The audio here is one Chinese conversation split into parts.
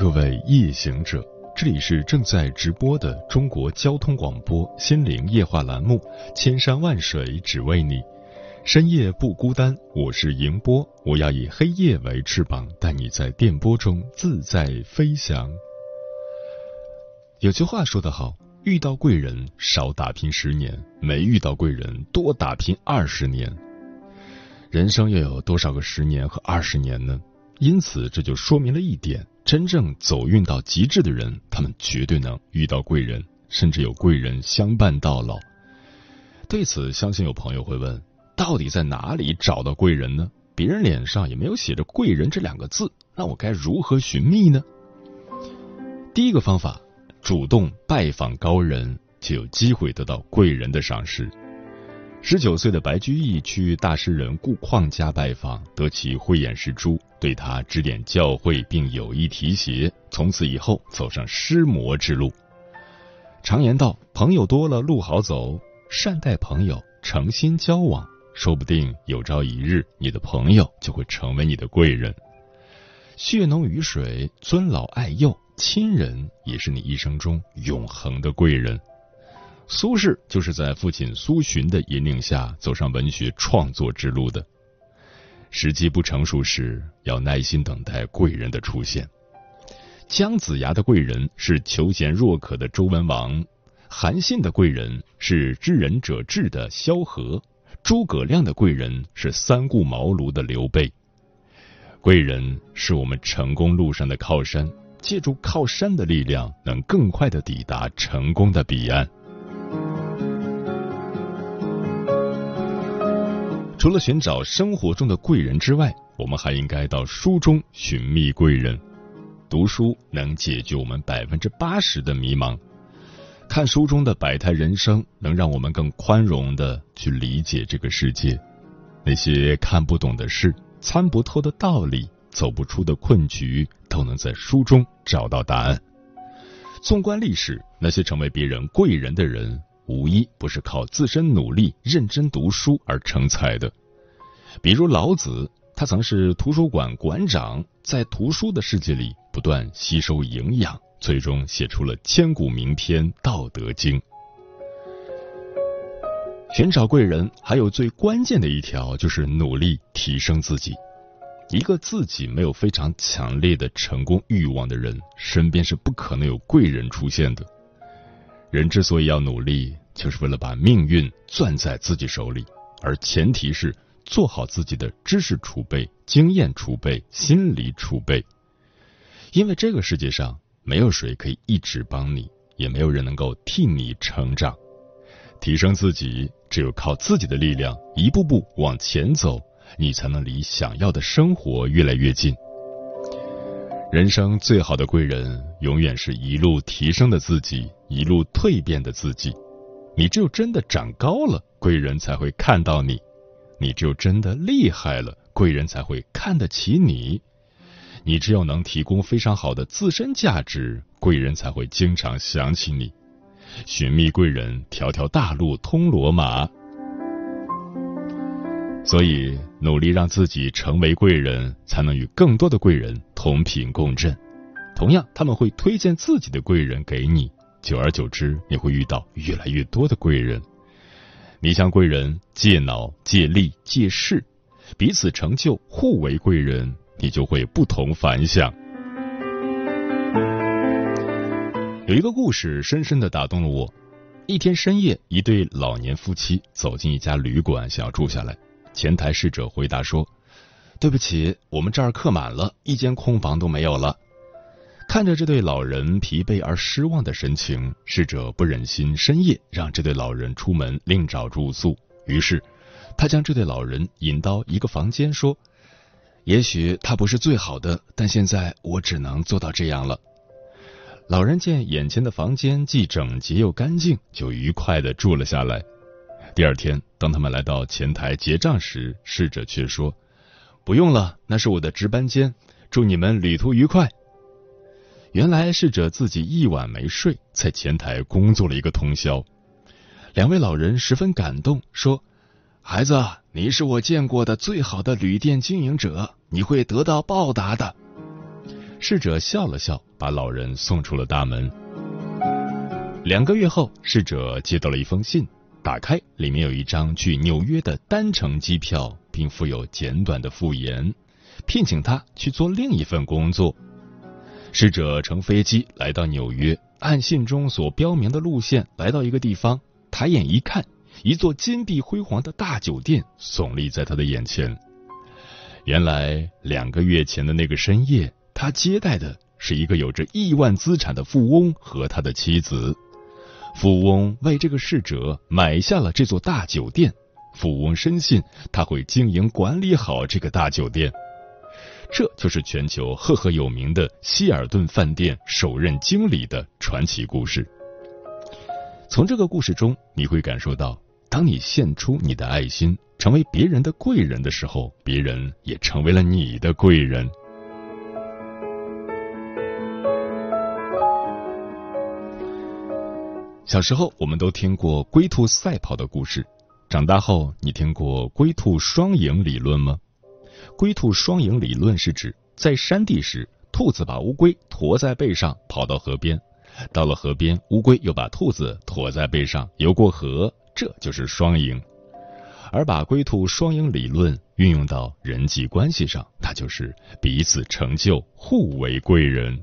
各位夜行者，这里是正在直播的中国交通广播心灵夜话栏目《千山万水只为你》，深夜不孤单，我是迎波，我要以黑夜为翅膀，带你在电波中自在飞翔。有句话说得好，遇到贵人少打拼十年，没遇到贵人多打拼二十年。人生又有多少个十年和二十年呢？因此，这就说明了一点：真正走运到极致的人，他们绝对能遇到贵人，甚至有贵人相伴到老。对此，相信有朋友会问：到底在哪里找到贵人呢？别人脸上也没有写着“贵人”这两个字，那我该如何寻觅呢？第一个方法，主动拜访高人，就有机会得到贵人的赏识。十九岁的白居易去大诗人顾况家拜访，得其慧眼识珠，对他指点教诲，并有意提携，从此以后走上诗魔之路。常言道：“朋友多了路好走，善待朋友，诚心交往，说不定有朝一日，你的朋友就会成为你的贵人。血浓于水，尊老爱幼，亲人也是你一生中永恒的贵人。”苏轼就是在父亲苏洵的引领下走上文学创作之路的。时机不成熟时，要耐心等待贵人的出现。姜子牙的贵人是求贤若渴的周文王，韩信的贵人是知人者智的萧何，诸葛亮的贵人是三顾茅庐的刘备。贵人是我们成功路上的靠山，借助靠山的力量，能更快的抵达成功的彼岸。除了寻找生活中的贵人之外，我们还应该到书中寻觅贵人。读书能解决我们百分之八十的迷茫，看书中的百态人生，能让我们更宽容的去理解这个世界。那些看不懂的事、参不透的道理、走不出的困局，都能在书中找到答案。纵观历史，那些成为别人贵人的人。无一不是靠自身努力、认真读书而成才的。比如老子，他曾是图书馆馆长，在图书的世界里不断吸收营养，最终写出了千古名篇《道德经》。寻找贵人，还有最关键的一条，就是努力提升自己。一个自己没有非常强烈的成功欲望的人，身边是不可能有贵人出现的。人之所以要努力，就是为了把命运攥在自己手里，而前提是做好自己的知识储备、经验储备、心理储备。因为这个世界上没有谁可以一直帮你，也没有人能够替你成长。提升自己，只有靠自己的力量，一步步往前走，你才能离想要的生活越来越近。人生最好的贵人，永远是一路提升的自己，一路蜕变的自己。你只有真的长高了，贵人才会看到你；你只有真的厉害了，贵人才会看得起你；你只有能提供非常好的自身价值，贵人才会经常想起你。寻觅贵人，条条大路通罗马。所以，努力让自己成为贵人，才能与更多的贵人同频共振。同样，他们会推荐自己的贵人给你，久而久之，你会遇到越来越多的贵人。你向贵人借脑、借力、借势，彼此成就，互为贵人，你就会不同凡响。有一个故事深深的打动了我。一天深夜，一对老年夫妻走进一家旅馆，想要住下来。前台侍者回答说：“对不起，我们这儿客满了，一间空房都没有了。”看着这对老人疲惫而失望的神情，侍者不忍心深夜让这对老人出门另找住宿，于是他将这对老人引到一个房间，说：“也许他不是最好的，但现在我只能做到这样了。老人见眼前的房间既整洁又干净，就愉快的住了下来。第二天，当他们来到前台结账时，侍者却说：“不用了，那是我的值班间。祝你们旅途愉快。”原来侍者自己一晚没睡，在前台工作了一个通宵。两位老人十分感动，说：“孩子，你是我见过的最好的旅店经营者，你会得到报答的。”侍者笑了笑，把老人送出了大门。两个月后，侍者接到了一封信，打开里面有一张去纽约的单程机票，并附有简短的附言，聘请他去做另一份工作。侍者乘飞机来到纽约，按信中所标明的路线来到一个地方，抬眼一看，一座金碧辉煌的大酒店耸立在他的眼前。原来两个月前的那个深夜。他接待的是一个有着亿万资产的富翁和他的妻子。富翁为这个逝者买下了这座大酒店。富翁深信他会经营管理好这个大酒店。这就是全球赫赫有名的希尔顿饭店首任经理的传奇故事。从这个故事中，你会感受到，当你献出你的爱心，成为别人的贵人的时候，别人也成为了你的贵人。小时候，我们都听过龟兔赛跑的故事。长大后，你听过龟兔双赢理论吗？龟兔双赢理论是指，在山地时，兔子把乌龟驮在背上跑到河边，到了河边，乌龟又把兔子驮在背上游过河，这就是双赢。而把龟兔双赢理论运用到人际关系上，那就是彼此成就，互为贵人。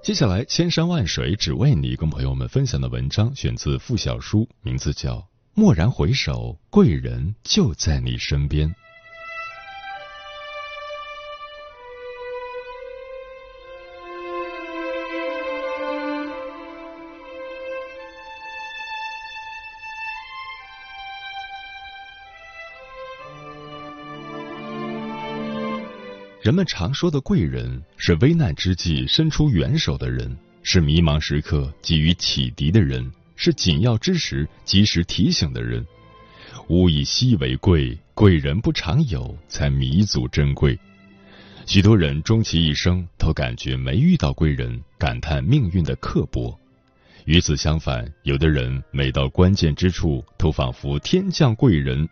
接下来，千山万水只为你，跟朋友们分享的文章选自附小书，名字叫《蓦然回首，贵人就在你身边》。人们常说的贵人，是危难之际伸出援手的人，是迷茫时刻给予启迪的人，是紧要之时及时提醒的人。物以稀为贵，贵人不常有，才弥足珍贵。许多人终其一生都感觉没遇到贵人，感叹命运的刻薄。与此相反，有的人每到关键之处，都仿佛天降贵人。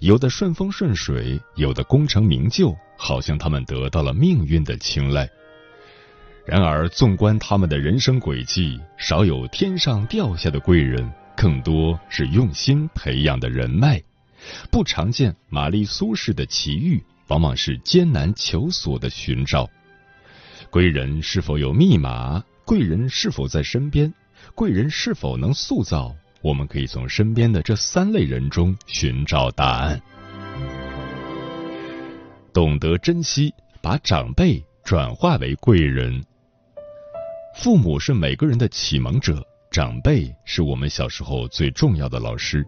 有的顺风顺水，有的功成名就，好像他们得到了命运的青睐。然而，纵观他们的人生轨迹，少有天上掉下的贵人，更多是用心培养的人脉。不常见玛丽苏式的奇遇，往往是艰难求索的寻找。贵人是否有密码？贵人是否在身边？贵人是否能塑造？我们可以从身边的这三类人中寻找答案。懂得珍惜，把长辈转化为贵人。父母是每个人的启蒙者，长辈是我们小时候最重要的老师。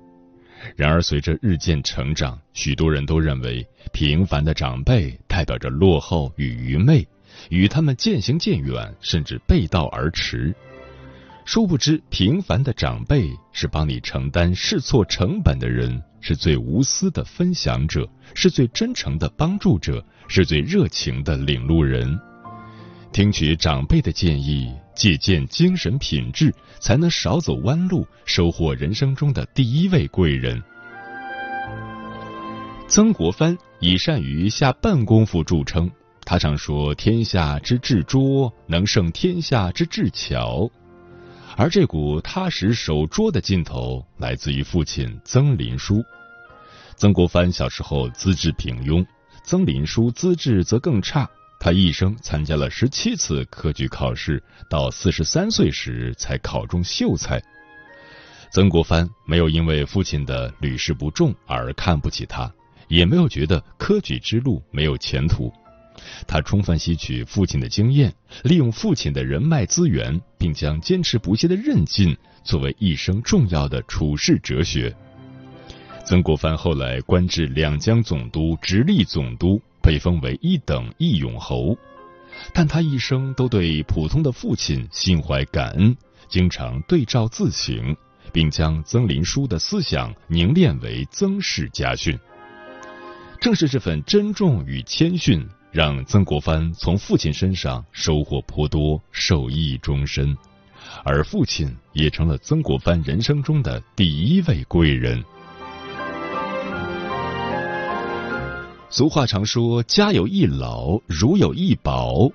然而，随着日渐成长，许多人都认为平凡的长辈代表着落后与愚昧，与他们渐行渐远，甚至背道而驰。殊不知，平凡的长辈是帮你承担试错成本的人，是最无私的分享者，是最真诚的帮助者，是最热情的领路人。听取长辈的建议，借鉴精神品质，才能少走弯路，收获人生中的第一位贵人。曾国藩以善于下笨功夫著称，他常说：“天下之至拙，能胜天下之至巧。”而这股踏实守拙的劲头，来自于父亲曾林书。曾国藩小时候资质平庸，曾林书资质则更差。他一生参加了十七次科举考试，到四十三岁时才考中秀才。曾国藩没有因为父亲的屡试不中而看不起他，也没有觉得科举之路没有前途。他充分吸取父亲的经验，利用父亲的人脉资源，并将坚持不懈的韧劲作为一生重要的处世哲学。曾国藩后来官至两江总督、直隶总督，被封为一等义勇侯。但他一生都对普通的父亲心怀感恩，经常对照自省，并将曾林书的思想凝练为曾氏家训。正是这份珍重与谦逊，让曾国藩从父亲身上收获颇多，受益终身，而父亲也成了曾国藩人生中的第一位贵人。俗话常说：“家有一老，如有一宝。”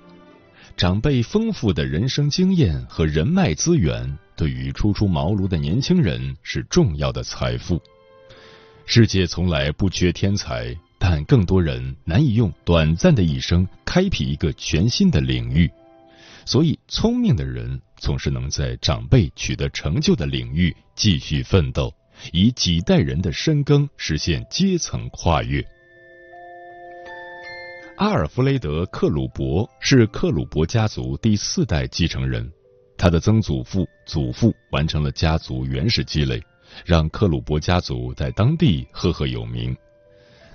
长辈丰富的人生经验和人脉资源，对于初出茅庐的年轻人是重要的财富。世界从来不缺天才。但更多人难以用短暂的一生开辟一个全新的领域，所以聪明的人总是能在长辈取得成就的领域继续奋斗，以几代人的深耕实现阶层跨越。阿尔弗雷德·克鲁伯是克鲁伯家族第四代继承人，他的曾祖父、祖父完成了家族原始积累，让克鲁伯家族在当地赫赫有名。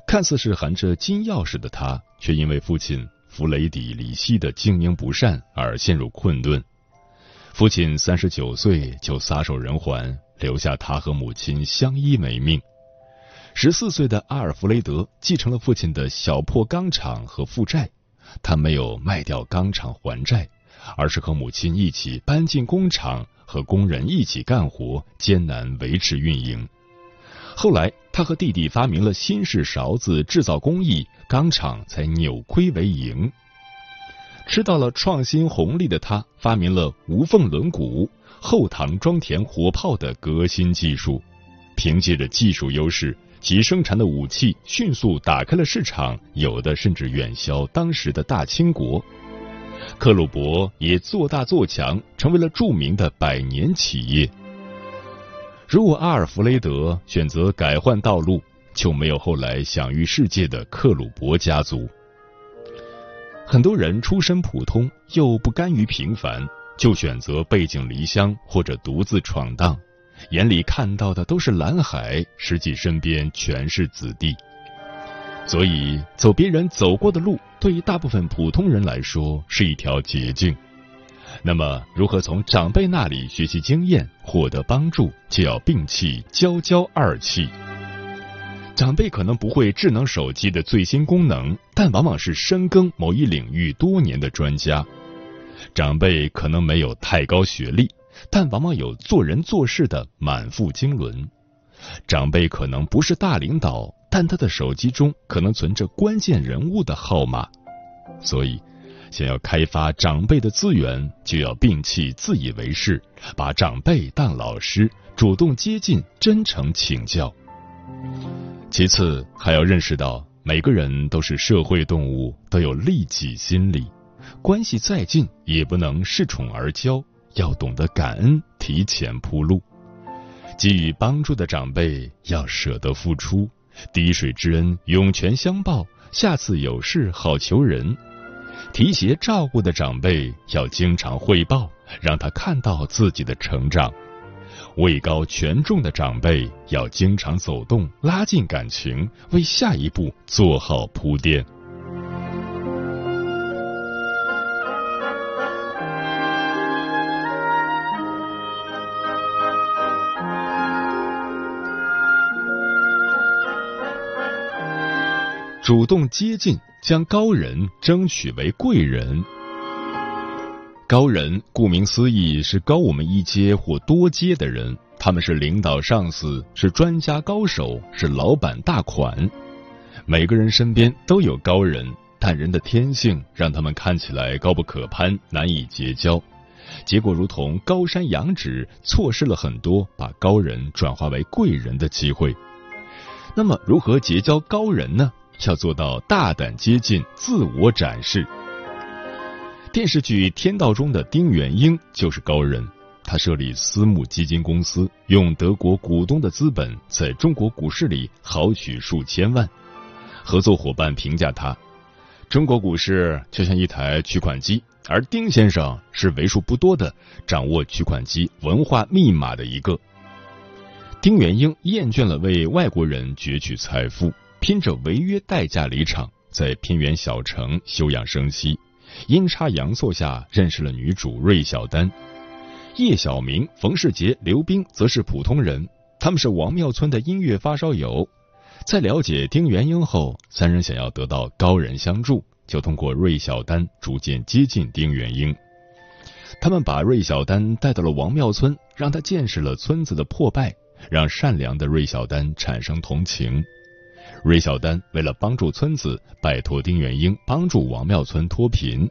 看似是含着金钥匙的他，却因为父亲弗雷迪·里希的经营不善而陷入困顿。父亲三十九岁就撒手人寰，留下他和母亲相依为命。十四岁的阿尔弗雷德继承了父亲的小破钢厂和负债，他没有卖掉钢厂还债，而是和母亲一起搬进工厂，和工人一起干活，艰难维持运营。后来，他和弟弟发明了新式勺子制造工艺，钢厂才扭亏为盈。吃到了创新红利的他，发明了无缝轮毂、后膛装填火炮的革新技术。凭借着技术优势，其生产的武器迅速打开了市场，有的甚至远销当时的大清国。克鲁伯也做大做强，成为了著名的百年企业。如果阿尔弗雷德选择改换道路，就没有后来享誉世界的克鲁伯家族。很多人出身普通又不甘于平凡，就选择背井离乡或者独自闯荡，眼里看到的都是蓝海，实际身边全是子弟。所以，走别人走过的路，对于大部分普通人来说是一条捷径。那么，如何从长辈那里学习经验、获得帮助，就要摒弃娇娇二气。长辈可能不会智能手机的最新功能，但往往是深耕某一领域多年的专家。长辈可能没有太高学历，但往往有做人做事的满腹经纶。长辈可能不是大领导，但他的手机中可能存着关键人物的号码。所以。想要开发长辈的资源，就要摒弃自以为是，把长辈当老师，主动接近，真诚请教。其次，还要认识到每个人都是社会动物，都有利己心理，关系再近也不能恃宠而骄，要懂得感恩，提前铺路。给予帮助的长辈要舍得付出，滴水之恩涌泉相报，下次有事好求人。提携照顾的长辈要经常汇报，让他看到自己的成长；位高权重的长辈要经常走动，拉近感情，为下一步做好铺垫。主动接近。将高人争取为贵人。高人顾名思义是高我们一阶或多阶的人，他们是领导上司，是专家高手，是老板大款。每个人身边都有高人，但人的天性让他们看起来高不可攀，难以结交，结果如同高山仰止，错失了很多把高人转化为贵人的机会。那么，如何结交高人呢？要做到大胆接近、自我展示。电视剧《天道》中的丁元英就是高人，他设立私募基金公司，用德国股东的资本在中国股市里豪取数千万。合作伙伴评价他：中国股市就像一台取款机，而丁先生是为数不多的掌握取款机文化密码的一个。丁元英厌倦了为外国人攫取财富，拼着违约代价离场，在偏远小城休养生息。阴差阳错下认识了女主芮小丹。叶小明、冯世杰、刘冰则是普通人，他们是王庙村的音乐发烧友。在了解丁元英后，三人想要得到高人相助，就通过芮小丹逐渐接近丁元英。他们把芮小丹带到了王庙村，让他见识了村子的破败，让善良的芮小丹产生同情。芮小丹为了帮助村子，拜托丁元英帮助王庙村脱贫。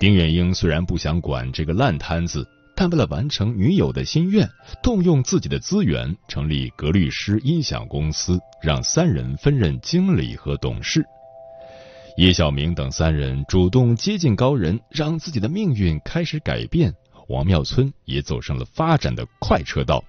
丁元英虽然不想管这个烂摊子。但为了完成女友的心愿，动用自己的资源成立格律诗音响公司，让三人分任经理和董事。叶小明等三人主动接近高人，让自己的命运开始改变。王庙村也走上了发展的快车道。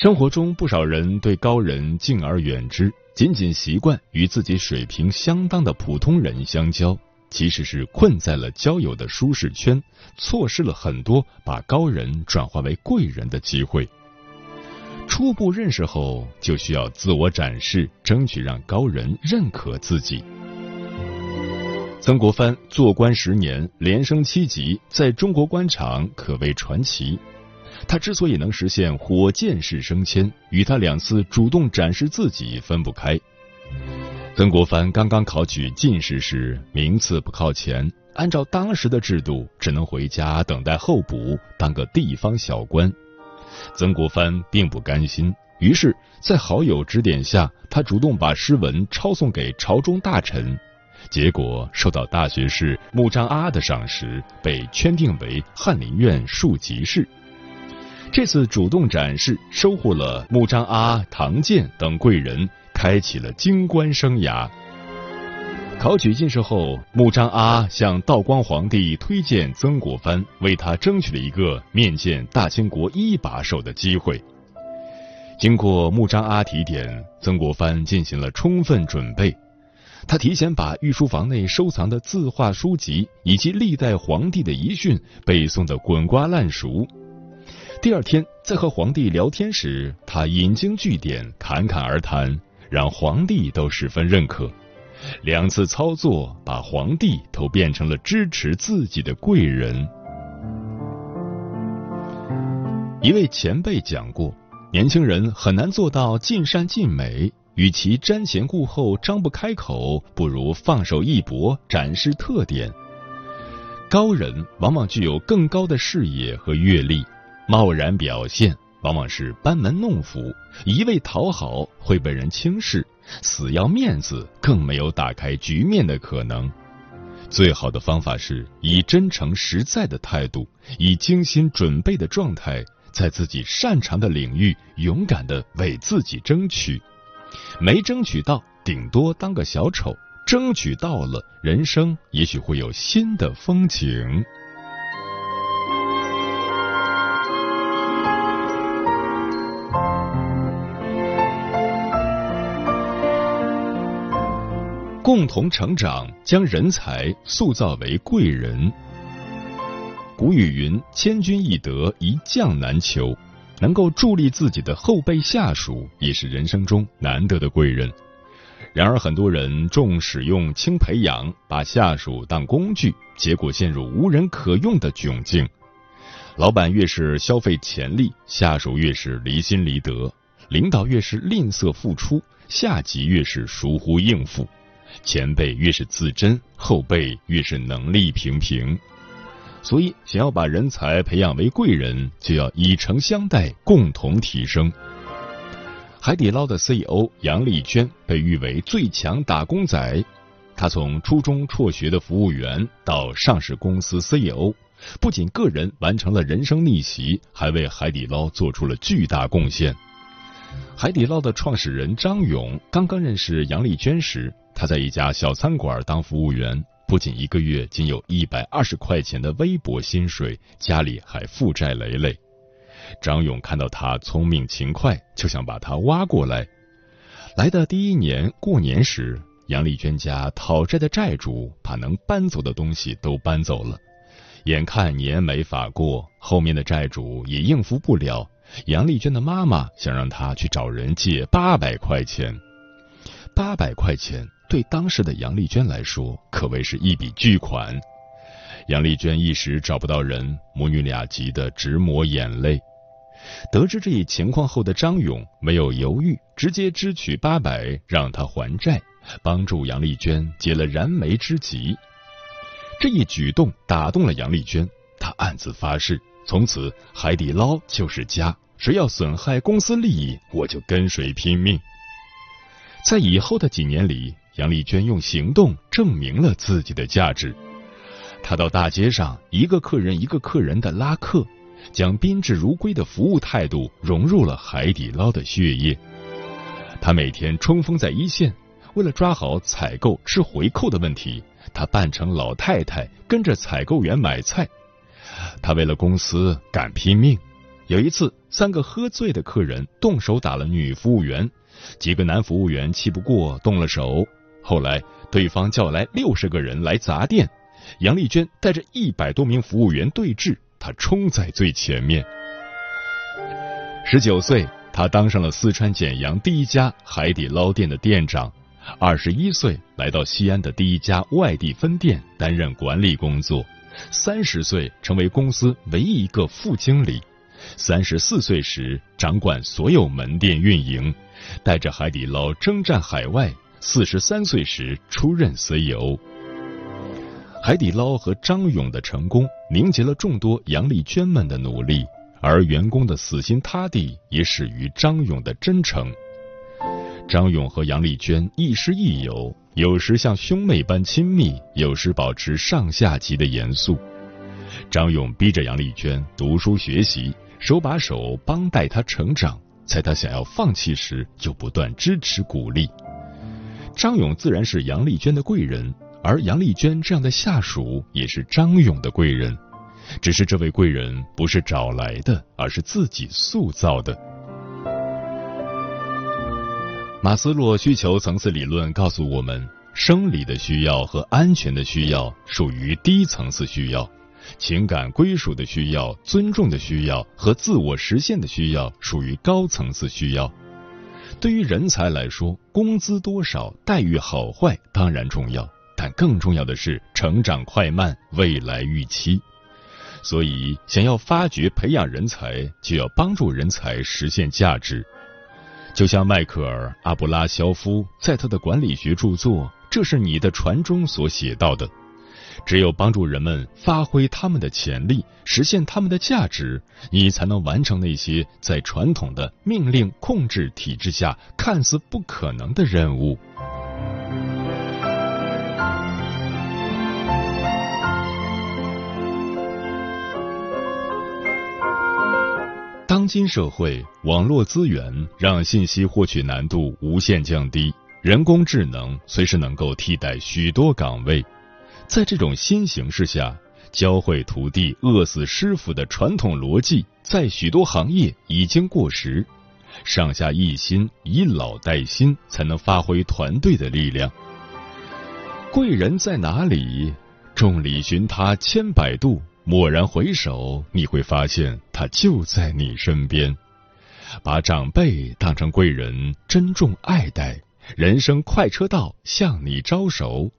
生活中，不少人对高人敬而远之，仅仅习惯与自己水平相当的普通人相交。其实是困在了交友的舒适圈，错失了很多把高人转化为贵人的机会。初步认识后，就需要自我展示，争取让高人认可自己。曾国藩做官十年，连升七级，在中国官场可谓传奇。他之所以能实现火箭式升迁，与他两次主动展示自己分不开。曾国藩刚刚考取进士时，名次不靠前，按照当时的制度，只能回家等待候补，当个地方小官。曾国藩并不甘心，于是，在好友指点下，他主动把诗文抄送给朝中大臣，结果受到大学士穆彰阿的赏识，被圈定为翰林院庶吉士。这次主动展示，收获了穆彰阿、唐建等贵人。开启了京官生涯。考取进士后，穆彰阿向道光皇帝推荐曾国藩，为他争取了一个面见大清国一把手的机会。经过穆彰阿提点，曾国藩进行了充分准备。他提前把御书房内收藏的字画书籍以及历代皇帝的遗训背诵的滚瓜烂熟。第二天在和皇帝聊天时，他引经据典，侃侃而谈。让皇帝都十分认可，两次操作把皇帝都变成了支持自己的贵人。一位前辈讲过，年轻人很难做到尽善尽美，与其瞻前顾后、张不开口，不如放手一搏，展示特点。高人往往具有更高的视野和阅历，贸然表现。往往是班门弄斧，一味讨好会被人轻视，死要面子更没有打开局面的可能。最好的方法是以真诚实在的态度，以精心准备的状态，在自己擅长的领域勇敢的为自己争取。没争取到，顶多当个小丑；争取到了，人生也许会有新的风景。共同成长，将人才塑造为贵人。古语云：“千军易得，一将难求。”能够助力自己的后辈下属，也是人生中难得的贵人。然而，很多人重使用轻培养，把下属当工具，结果陷入无人可用的窘境。老板越是消费潜力，下属越是离心离德；领导越是吝啬付出，下级越是疏忽应付。前辈越是自珍，后辈越是能力平平。所以，想要把人才培养为贵人，就要以诚相待，共同提升。海底捞的 CEO 杨丽娟被誉为最强打工仔。她从初中辍学的服务员到上市公司 CEO，不仅个人完成了人生逆袭，还为海底捞做出了巨大贡献。海底捞的创始人张勇刚刚认识杨丽娟时。他在一家小餐馆当服务员，不仅一个月仅有一百二十块钱的微薄薪水，家里还负债累累。张勇看到他聪明勤快，就想把他挖过来。来的第一年过年时，杨丽娟家讨债的债主把能搬走的东西都搬走了，眼看年没法过，后面的债主也应付不了，杨丽娟的妈妈想让她去找人借八百块钱。八百块钱对当时的杨丽娟来说可谓是一笔巨款。杨丽娟一时找不到人，母女俩急得直抹眼泪。得知这一情况后的张勇没有犹豫，直接支取八百让她还债，帮助杨丽娟解了燃眉之急。这一举动打动了杨丽娟，她暗自发誓：从此海底捞就是家，谁要损害公司利益，我就跟谁拼命。在以后的几年里，杨丽娟用行动证明了自己的价值。她到大街上一个客人一个客人的拉客。将宾至如归的服务态度融入了海底捞的血液。他每天冲锋在一线，为了抓好采购吃回扣的问题，他扮成老太太跟着采购员买菜。他为了公司敢拼命。有一次，三个喝醉的客人动手打了女服务员，几个男服务员气不过动了手。后来，对方叫来六十个人来砸店，杨丽娟带着一百多名服务员对峙。她冲在最前面。十九岁，他当上了四川简阳第一家海底捞店的店长；二十一岁，来到西安的第一家外地分店担任管理工作；三十岁，成为公司唯一一个副经理；三十四岁时，掌管所有门店运营，带着海底捞征战海外；四十三岁时，出任 CEO。海底捞和张勇的成功凝结了众多杨丽娟们的努力，而员工的死心塌地也始于张勇的真诚。张勇和杨丽娟亦师亦友，有时像兄妹般亲密，有时保持上下级的严肃。张勇逼着杨丽娟读书学习，手把手帮带她成长，在她想要放弃时，就不断支持鼓励。张勇自然是杨丽娟的贵人。而杨丽娟这样的下属也是张勇的贵人，只是这位贵人不是找来的，而是自己塑造的。马斯洛需求层次理论告诉我们，生理的需要和安全的需要属于低层次需要，情感归属的需要、尊重的需要和自我实现的需要属于高层次需要。对于人才来说，工资多少、待遇好坏当然重要。但更重要的是成长快慢、未来预期，所以想要发掘、培养人才，就要帮助人才实现价值。就像迈克尔·阿布拉肖夫在他的管理学著作《这是你的船》中所写到的：只有帮助人们发挥他们的潜力，实现他们的价值，你才能完成那些在传统的命令控制体制下看似不可能的任务。当今社会，网络资源让信息获取难度无限降低，人工智能随时能够替代许多岗位。在这种新形势下，教会徒弟饿死师傅的传统逻辑，在许多行业已经过时。上下一心，以老带新，才能发挥团队的力量。贵人在哪里？众里寻他千百度。蓦然回首，你会发现他就在你身边。把长辈当成贵人，珍重爱戴，人生快车道向你招手；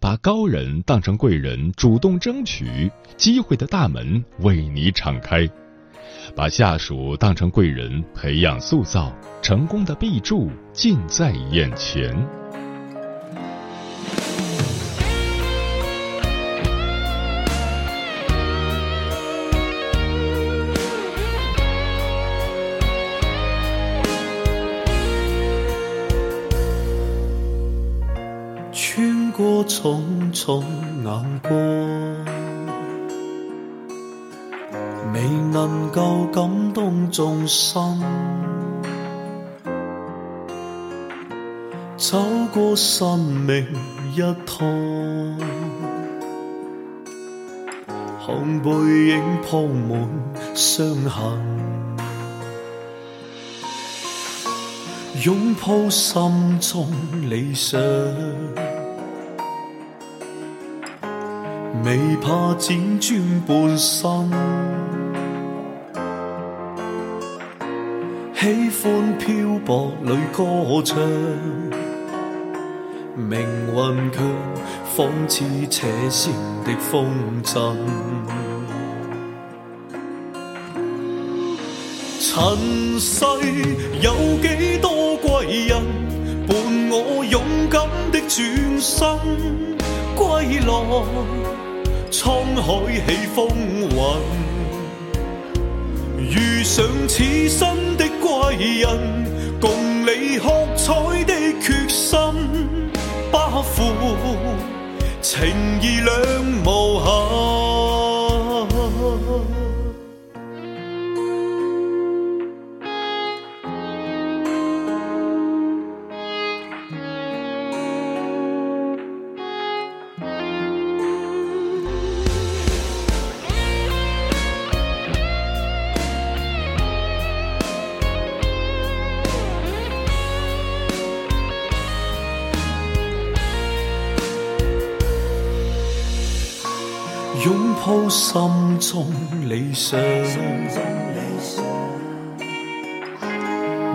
把高人当成贵人，主动争取机会的大门为你敞开；把下属当成贵人，培养塑造成功的壁柱近在眼前。过重重眼光，未能够感动众生。走过生命一趟，看背影铺满伤痕，拥抱心中理想。未怕辗转半生，喜欢漂泊里歌唱，命运却仿似扯线的风筝。尘世有几多贵人伴我勇敢的转身归来，沧海起风云。遇上此生的贵人，共你喝彩的决心，不负情义两无限。拥抱心中理想，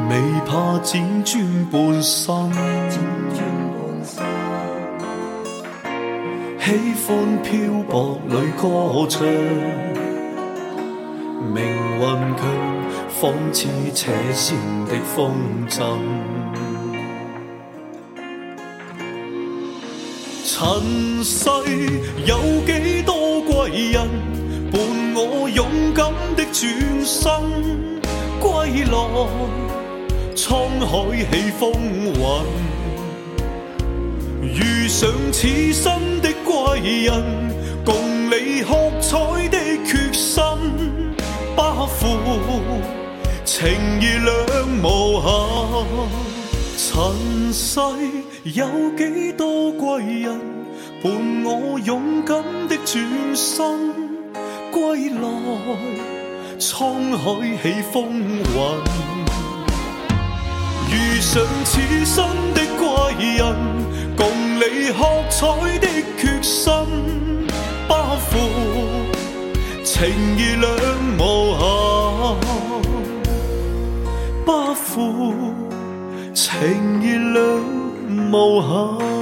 未怕辗转半生。喜欢漂泊里歌唱，命运却仿似扯线的风筝。尘世有几多贵人伴我勇敢的转身归来，沧海起风云。遇上此生的贵人，共你喝彩的决心，不负情义两无瑕。尘世有几多贵人？伴我勇敢的转身归来，沧海起风云。遇上此生的贵人，共你喝彩的决心，不负情义两无限，不负情义两无限。